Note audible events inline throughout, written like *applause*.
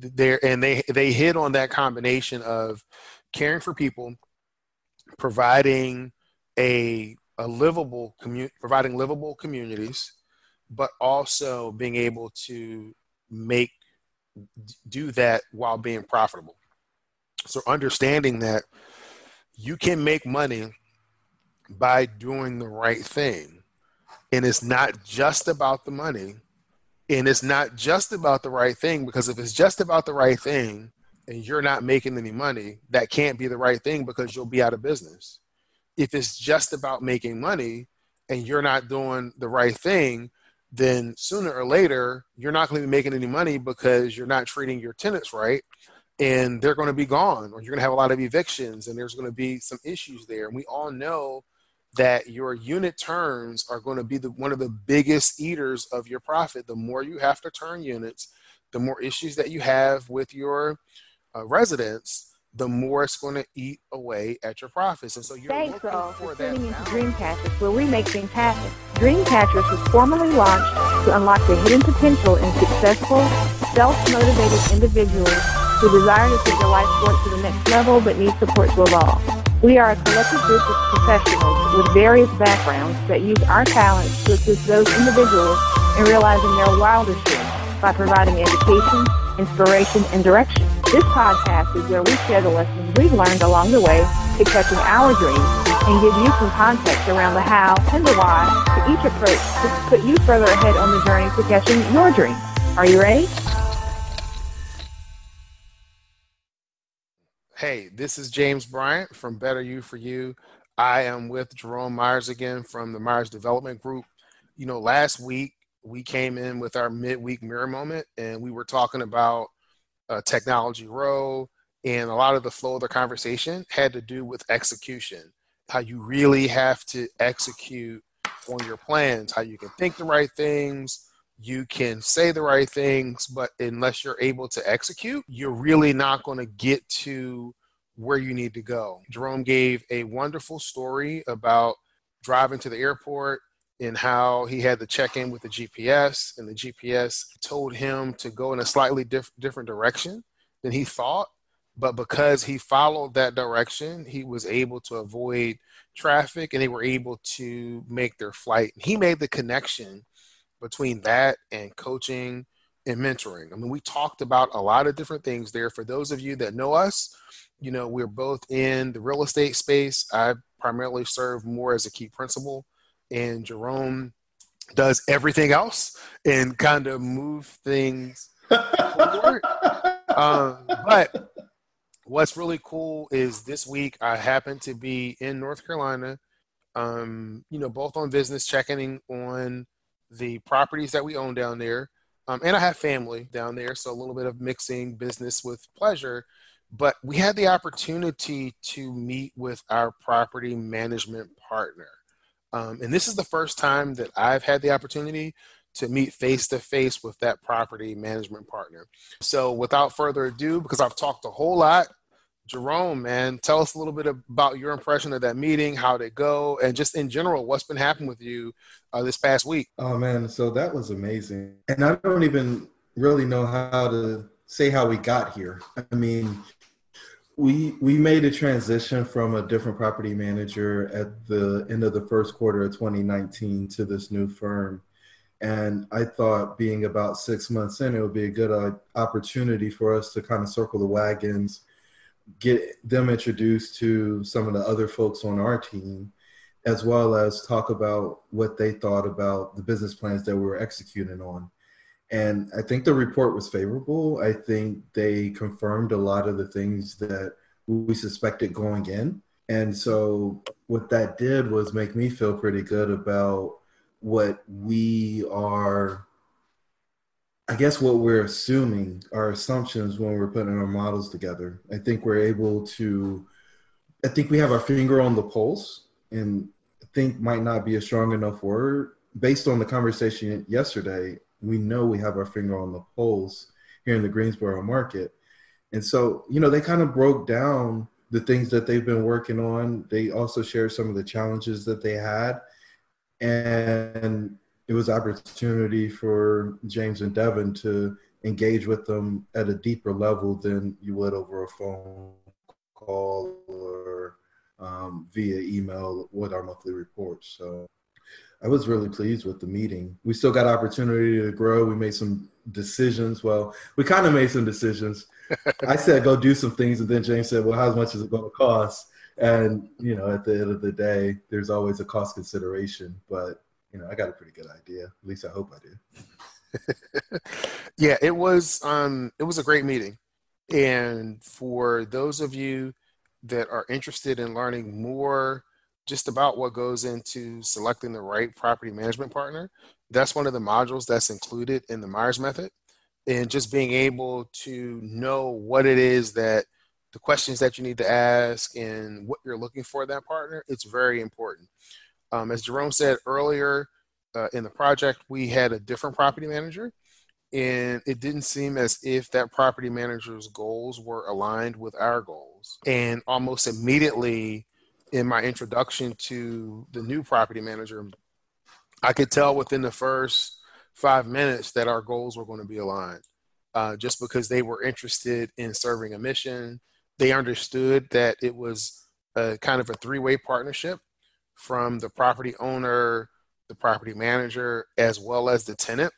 There and they they hit on that combination of caring for people, providing a a livable community, providing livable communities, but also being able to make do that while being profitable. So understanding that you can make money by doing the right thing. And it's not just about the money, and it's not just about the right thing because if it's just about the right thing and you're not making any money, that can't be the right thing because you'll be out of business. If it's just about making money and you're not doing the right thing, then sooner or later you're not going to be making any money because you're not treating your tenants right and they're going to be gone or you're going to have a lot of evictions and there's going to be some issues there and we all know that your unit turns are going to be the, one of the biggest eaters of your profit. The more you have to turn units, the more issues that you have with your uh, residents, the more it's going to eat away at your profits. And so you're Thanks looking all for for that tuning into. Dreamcatchers, where we make things happen. Dreamcatchers was formally launched to unlock the hidden potential in successful, self-motivated individuals who desire to take their life work to the next level but need support to evolve. We are a collective group of professionals with various backgrounds that use our talents to assist those individuals in realizing their wildest dreams by providing education, inspiration, and direction. This podcast is where we share the lessons we've learned along the way to catching our dreams and give you some context around the how and the why to each approach to put you further ahead on the journey to catching your dreams. Are you ready? Hey, this is James Bryant from Better You for You. I am with Jerome Myers again from the Myers Development Group. You know, last week we came in with our midweek mirror moment and we were talking about uh, technology row and a lot of the flow of the conversation had to do with execution how you really have to execute on your plans how you can think the right things you can say the right things but unless you're able to execute you're really not going to get to where you need to go jerome gave a wonderful story about driving to the airport and how he had to check in with the GPS, and the GPS told him to go in a slightly diff- different direction than he thought. But because he followed that direction, he was able to avoid traffic and they were able to make their flight. He made the connection between that and coaching and mentoring. I mean, we talked about a lot of different things there. For those of you that know us, you know, we're both in the real estate space. I primarily serve more as a key principal and Jerome does everything else and kind of move things forward. *laughs* Um, but what's really cool is this week I happen to be in North Carolina, um, you know, both on business, checking on the properties that we own down there. Um, and I have family down there, so a little bit of mixing business with pleasure. But we had the opportunity to meet with our property management partner. Um, and this is the first time that I've had the opportunity to meet face to face with that property management partner. So, without further ado, because I've talked a whole lot, Jerome, man, tell us a little bit about your impression of that meeting, how did it go, and just in general, what's been happening with you uh, this past week. Oh man, so that was amazing. And I don't even really know how to say how we got here. I mean, we we made a transition from a different property manager at the end of the first quarter of 2019 to this new firm. And I thought being about six months in, it would be a good uh, opportunity for us to kind of circle the wagons, get them introduced to some of the other folks on our team, as well as talk about what they thought about the business plans that we were executing on. And I think the report was favorable. I think they confirmed a lot of the things that we suspected going in. And so what that did was make me feel pretty good about what we are I guess what we're assuming, our assumptions when we're putting our models together. I think we're able to, I think we have our finger on the pulse, and think might not be a strong enough word. Based on the conversation yesterday, we know we have our finger on the pulse here in the Greensboro market. And so, you know, they kind of broke down the things that they've been working on. They also shared some of the challenges that they had and it was opportunity for James and Devin to engage with them at a deeper level than you would over a phone call or um, via email with our monthly reports. So I was really pleased with the meeting. We still got opportunity to grow. We made some decisions. Well, we kind of made some decisions. I said go do some things, and then James said, "Well, how much is it going to cost?" and you know at the end of the day there's always a cost consideration but you know i got a pretty good idea. At least i hope i do. *laughs* Yeah it was um it was a great meeting. And for those of you that are interested in learning more just about what goes into selecting the right property management partner that's one of the modules that's included in the myers method. And just being able to know what it is that the questions that you need to ask and what you're looking for that partner, it's very important. Um, as Jerome said earlier uh, in the project, we had a different property manager, and it didn't seem as if that property manager's goals were aligned with our goals. And almost immediately in my introduction to the new property manager, I could tell within the first five minutes that our goals were going to be aligned. Uh, just because they were interested in serving a mission, they understood that it was a kind of a three-way partnership from the property owner, the property manager, as well as the tenant,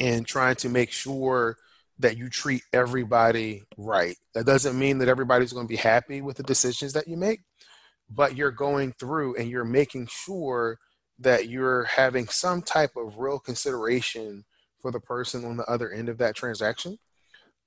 and trying to make sure that you treat everybody right. That doesn't mean that everybody's going to be happy with the decisions that you make, but you're going through and you're making sure that you're having some type of real consideration for the person on the other end of that transaction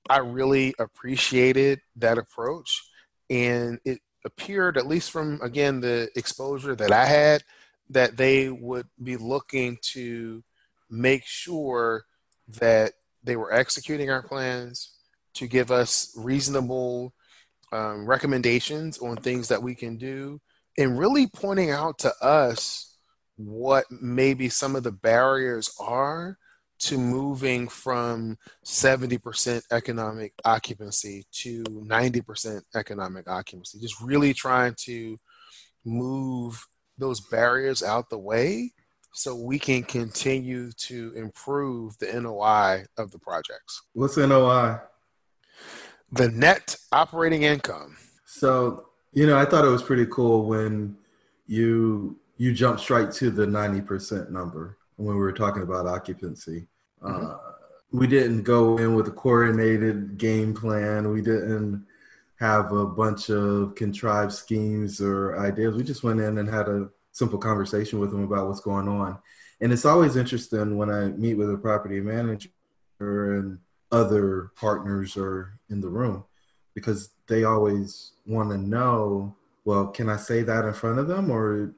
I really appreciated that approach. And it appeared, at least from, again, the exposure that I had, that they would be looking to make sure that they were executing our plans to give us reasonable um, recommendations on things that we can do and really pointing out to us what maybe some of the barriers are to moving from 70% economic occupancy to 90% economic occupancy. Just really trying to move those barriers out the way so we can continue to improve the NOI of the projects. What's NOI? The net operating income. So, you know, I thought it was pretty cool when you you jumped straight to the 90% number when we were talking about occupancy. Mm-hmm. Uh, we didn't go in with a coordinated game plan. We didn't have a bunch of contrived schemes or ideas. We just went in and had a simple conversation with them about what's going on. And it's always interesting when I meet with a property manager and other partners are in the room because they always want to know well, can I say that in front of them or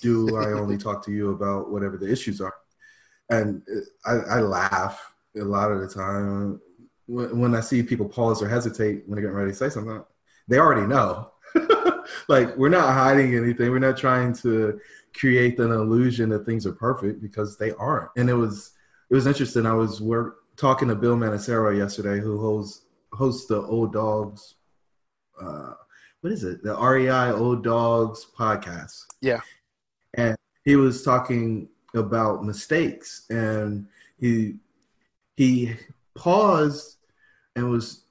do I only talk to you about whatever the issues are? and I, I, laugh a lot of the time when, when I see people pause or hesitate when they're getting ready to say something. They already know. *laughs* like we're not hiding anything. We're not trying to create an illusion that things are perfect because they aren't. And it was it was interesting. I was work, talking to Bill Manassero yesterday, who hosts hosts the Old Dogs. Uh, what is it? The REI Old Dogs podcast. Yeah. And he was talking about mistakes and he he paused and was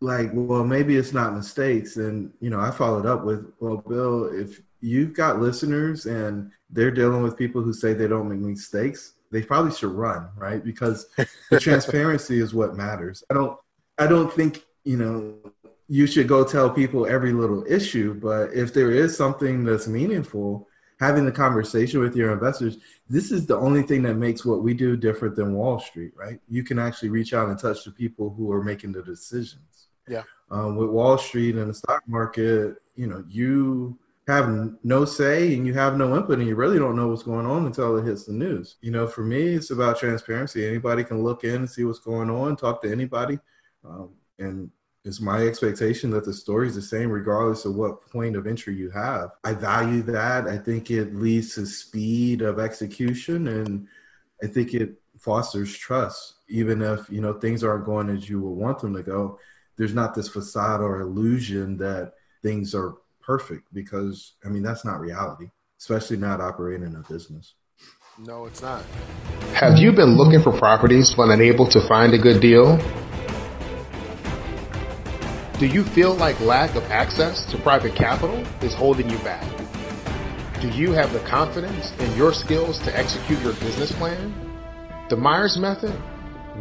like well maybe it's not mistakes and you know i followed up with well bill if you've got listeners and they're dealing with people who say they don't make mistakes they probably should run, right? Because the *laughs* transparency is what matters. I don't I don't think, you know, you should go tell people every little issue, but if there is something that's meaningful, having the conversation with your investors, this is the only thing that makes what we do different than Wall Street, right? You can actually reach out and touch the people who are making the decisions. Yeah. Um, with Wall Street and the stock market, you know, you have no say and you have no input and you really don't know what's going on until it hits the news. You know, for me, it's about transparency. Anybody can look in and see what's going on, talk to anybody. Um, and it's my expectation that the story is the same regardless of what point of entry you have. I value that. I think it leads to speed of execution and I think it fosters trust. Even if, you know, things aren't going as you would want them to go, there's not this facade or illusion that things are perfect because I mean that's not reality, especially not operating a business. No, it's not. Have you been looking for properties but unable to find a good deal? Do you feel like lack of access to private capital is holding you back? Do you have the confidence in your skills to execute your business plan? The Myers Method,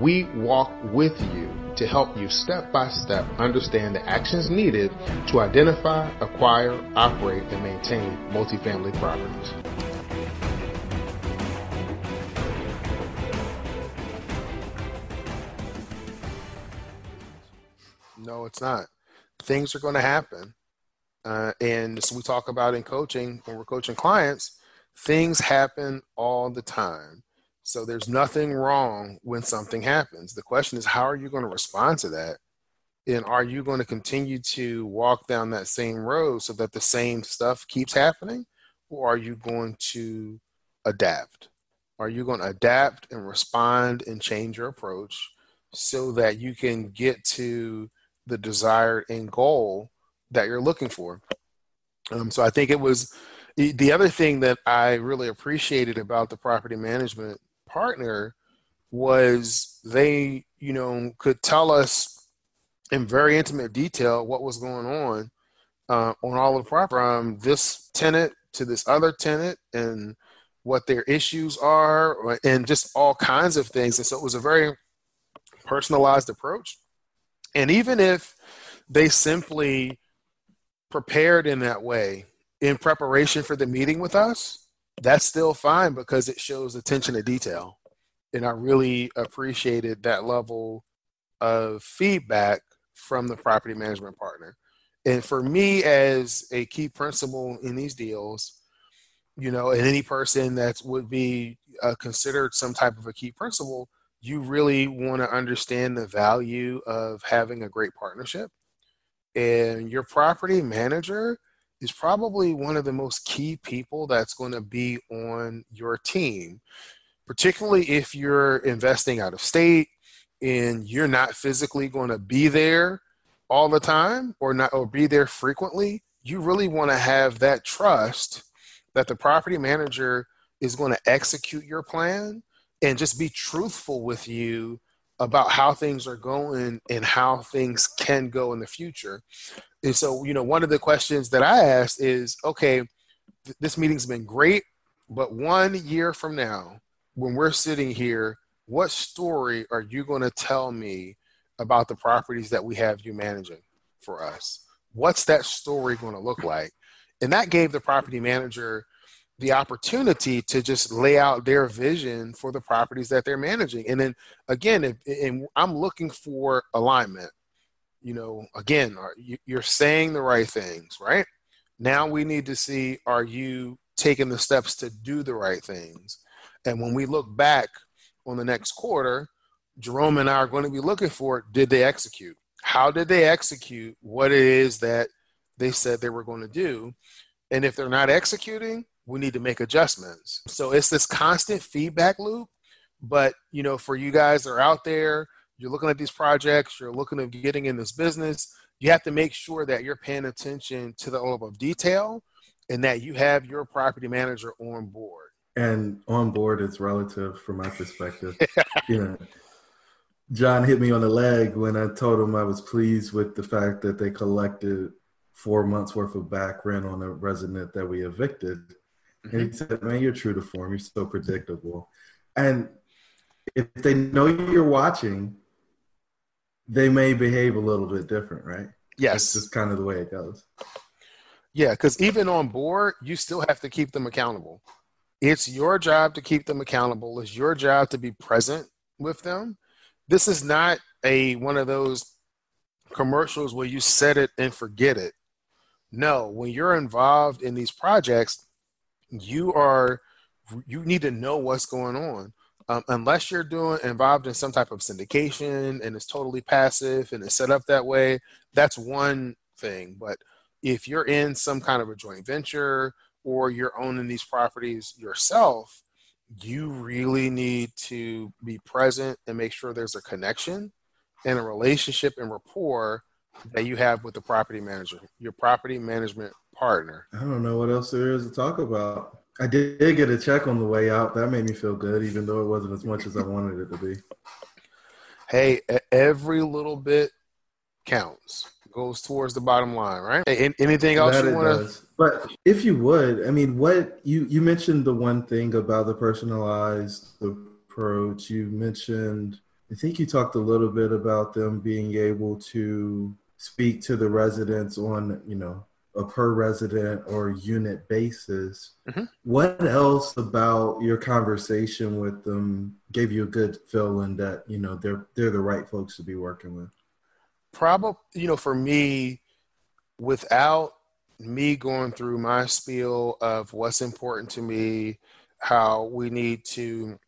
we walk with you to help you step by step understand the actions needed to identify, acquire, operate, and maintain multifamily properties. It's not. Things are going to happen. Uh, and so we talk about in coaching, when we're coaching clients, things happen all the time. So there's nothing wrong when something happens. The question is, how are you going to respond to that? And are you going to continue to walk down that same road so that the same stuff keeps happening? Or are you going to adapt? Are you going to adapt and respond and change your approach so that you can get to the desired end goal that you're looking for? Um, so I think it was the other thing that I really appreciated about the property management partner was they, you know, could tell us in very intimate detail what was going on uh, on all the property from this tenant to this other tenant and what their issues are and just all kinds of things. And so it was a very personalized approach. And even if they simply prepared in that way in preparation for the meeting with us, that's still fine because it shows attention to detail. And I really appreciated that level of feedback from the property management partner. And for me, as a key principal in these deals, you know, and any person that would be uh, considered some type of a key principal, you really want to understand the value of having a great partnership. And your property manager is probably one of the most key people that's going to be on your team, particularly if you're investing out of state and you're not physically going to be there all the time or not or be there frequently. You really want to have that trust that the property manager is going to execute your plan and just be truthful with you about how things are going and how things can go in the future. And so, you know, one of the questions that I asked is okay, th- this meeting's been great, but one year from now, when we're sitting here, what story are you going to tell me about the properties that we have you managing for us? What's that story going to look like? And that gave the property manager the opportunity to just lay out their vision for the properties that they're managing. And then again, if, and I'm looking for alignment. You know, again, you're saying the right things, right? Now we need to see are you taking the steps to do the right things? And when we look back on the next quarter, Jerome and I are going to be looking for did they execute? How did they execute what it is that they said they were going to do? And if they're not executing, we need to make adjustments. So it's this constant feedback loop. But you know, for you guys that are out there, you're looking at these projects, you're looking at getting in this business, you have to make sure that you're paying attention to the level of detail and that you have your property manager on board. And on board is relative from my perspective. *laughs* you know, John hit me on the leg when I told him I was pleased with the fact that they collected four months worth of back rent on a resident that we evicted. Mm-hmm. And he said, Man, you're true to form. You're so predictable. And if they know you're watching, they may behave a little bit different, right? Yes. It's just kind of the way it goes. Yeah, because even on board, you still have to keep them accountable. It's your job to keep them accountable. It's your job to be present with them. This is not a one of those commercials where you set it and forget it. No, when you're involved in these projects, you are you need to know what's going on. Um, unless you're doing involved in some type of syndication and it's totally passive and it's set up that way, that's one thing. But if you're in some kind of a joint venture or you're owning these properties yourself, you really need to be present and make sure there's a connection and a relationship and rapport that you have with the property manager, your property management partner. I don't know what else there is to talk about. I did get a check on the way out. That made me feel good, even though it wasn't as much as I wanted it to be. Hey, every little bit counts. Goes towards the bottom line, right? Hey, anything else that you want to? But if you would, I mean, what you you mentioned the one thing about the personalized approach. You mentioned, I think you talked a little bit about them being able to speak to the residents on, you know, a per resident or unit basis. Mm-hmm. What else about your conversation with them gave you a good feeling that you know they're they're the right folks to be working with? Probably, you know, for me, without me going through my spiel of what's important to me, how we need to,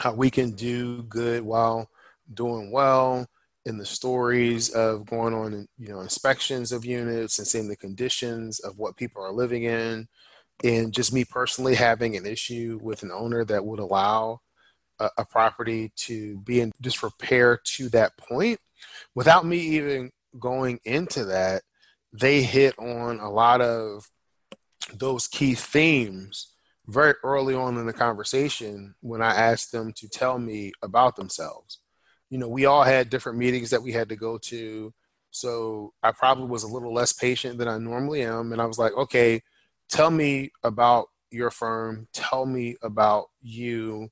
how we can do good while doing well, in the stories of going on, you know, inspections of units and seeing the conditions of what people are living in, and just me personally having an issue with an owner that would allow a, a property to be in disrepair to that point, without me even going into that, they hit on a lot of those key themes very early on in the conversation when I asked them to tell me about themselves you know, we all had different meetings that we had to go to. So I probably was a little less patient than I normally am. And I was like, okay, tell me about your firm. Tell me about you.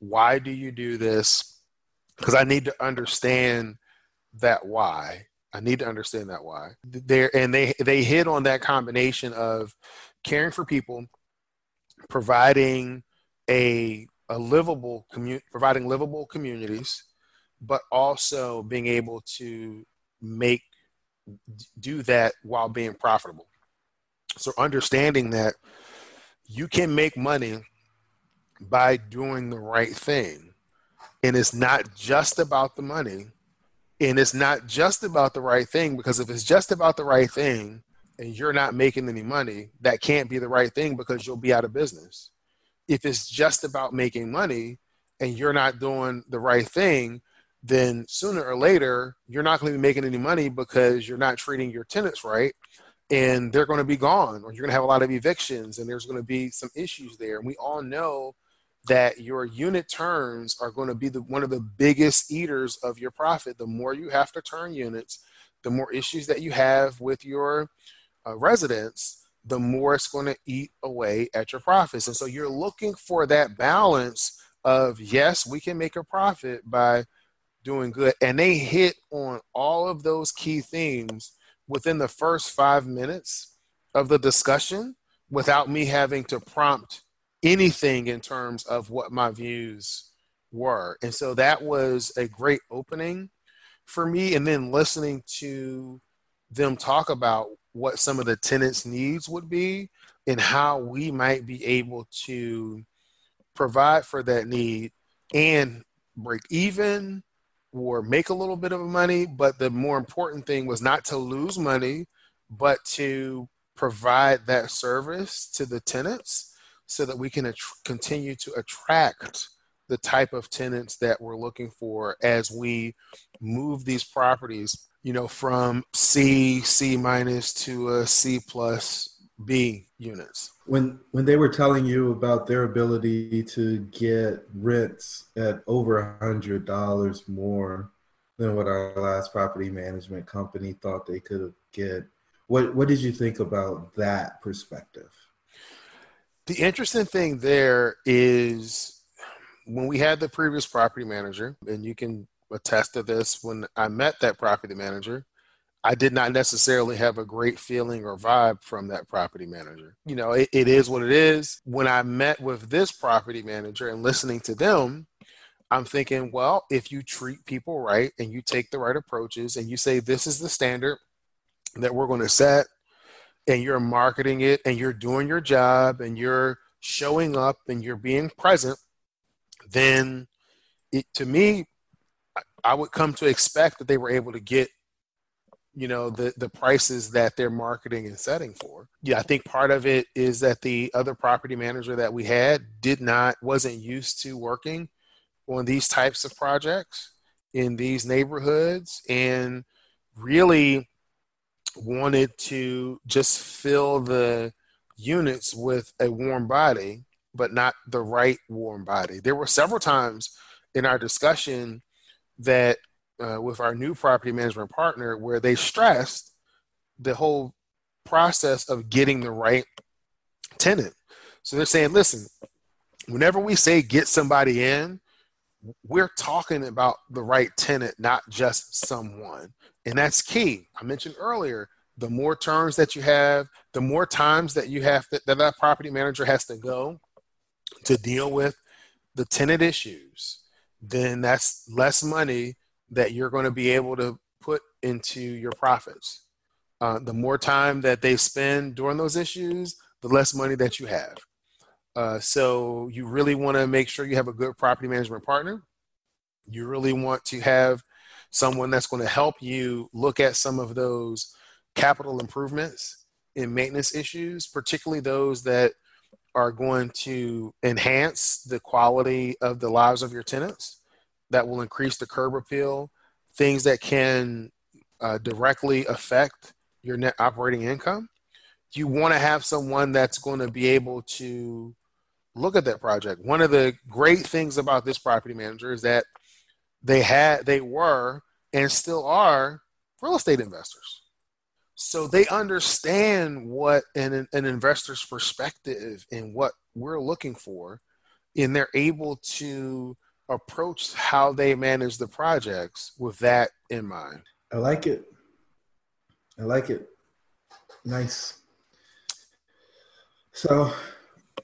Why do you do this? Because I need to understand that why. I need to understand that why. There and they they hit on that combination of caring for people, providing a a livable community, providing livable communities, but also being able to make do that while being profitable. So understanding that you can make money by doing the right thing. And it's not just about the money. And it's not just about the right thing because if it's just about the right thing and you're not making any money, that can't be the right thing because you'll be out of business. If it's just about making money and you're not doing the right thing, then sooner or later you're not going to be making any money because you're not treating your tenants right and they're going to be gone or you're going to have a lot of evictions and there's going to be some issues there. And we all know that your unit turns are going to be the one of the biggest eaters of your profit. The more you have to turn units the more issues that you have with your uh, residents the more it's going to eat away at your profits. And so you're looking for that balance of yes we can make a profit by doing good. And they hit on all of those key themes within the first five minutes of the discussion without me having to prompt anything in terms of what my views were. And so that was a great opening for me. And then listening to them talk about what some of the tenants' needs would be and how we might be able to provide for that need and break even or make a little bit of money, but the more important thing was not to lose money, but to provide that service to the tenants so that we can continue to attract the type of tenants that we're looking for as we move these properties, you know, from C, C minus to a C plus B units. When when they were telling you about their ability to get rents at over a hundred dollars more than what our last property management company thought they could get, what what did you think about that perspective? The interesting thing there is when we had the previous property manager, and you can attest to this, when I met that property manager, I did not necessarily have a great feeling or vibe from that property manager. You know, it, it is what it is. When I met with this property manager and listening to them, I'm thinking, well, if you treat people right and you take the right approaches and you say, this is the standard that we're going to set, and you're marketing it and you're doing your job and you're showing up and you're being present, then it, to me, I would come to expect that they were able to get you know the the prices that they're marketing and setting for. Yeah i think part of it is that the other property manager that we had did not wasn't used to working on these types of projects in these neighborhoods and really wanted to just fill the units with a warm body but not the right warm body. There were several times in our discussion that uh, with our new property management partner where they stressed the whole process of getting the right tenant. So they're saying, listen, whenever we say get somebody in, we're talking about the right tenant, not just someone. And that's key. I mentioned earlier, the more terms that you have, the more times that you have to, that that property manager has to go to deal with the tenant issues, then that's less money that you're going to be able to put into your profits. Uh, the more time that they spend during those issues, the less money that you have. Uh, so you really want to make sure you have a good property management partner. You really want to have someone that's going to help you look at some of those capital improvements and maintenance issues, particularly those that are going to enhance the quality of the lives of your tenants that will increase the curb appeal, things that can uh, directly affect your net operating income. You want to have someone that's going to be able to look at that project. One of the great things about this property manager is that they had, they were, and still are real estate investors. So they understand what an, an investor's perspective and what we're looking for, and they're able to approach how they manage the projects with that in mind. I like it. I like it. Nice. So,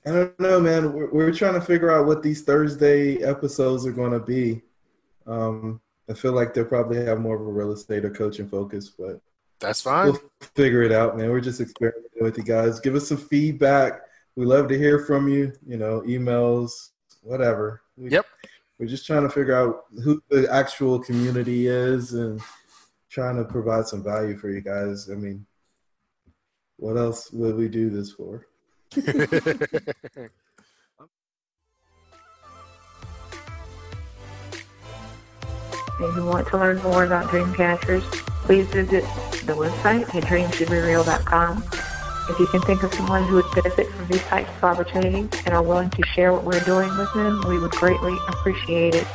I don't know, man. We're, we're trying to figure out what these Thursday episodes are going to be. Um, I feel like they'll probably have more of a real estate or coaching focus, but that's fine. We'll figure it out, man. We're just experimenting with you guys. Give us some feedback. We love to hear from you. You know, emails, whatever. We, yep. We're just trying to figure out who the actual community is and trying to provide some value for you guys. I mean, what else would we do this for? *laughs* if you want to learn more about Dreamcatchers, please visit the website at dreamshouldebereal.com. If you can think of someone who would benefit from these types of opportunities and are willing to share what we're doing with them, we would greatly appreciate it.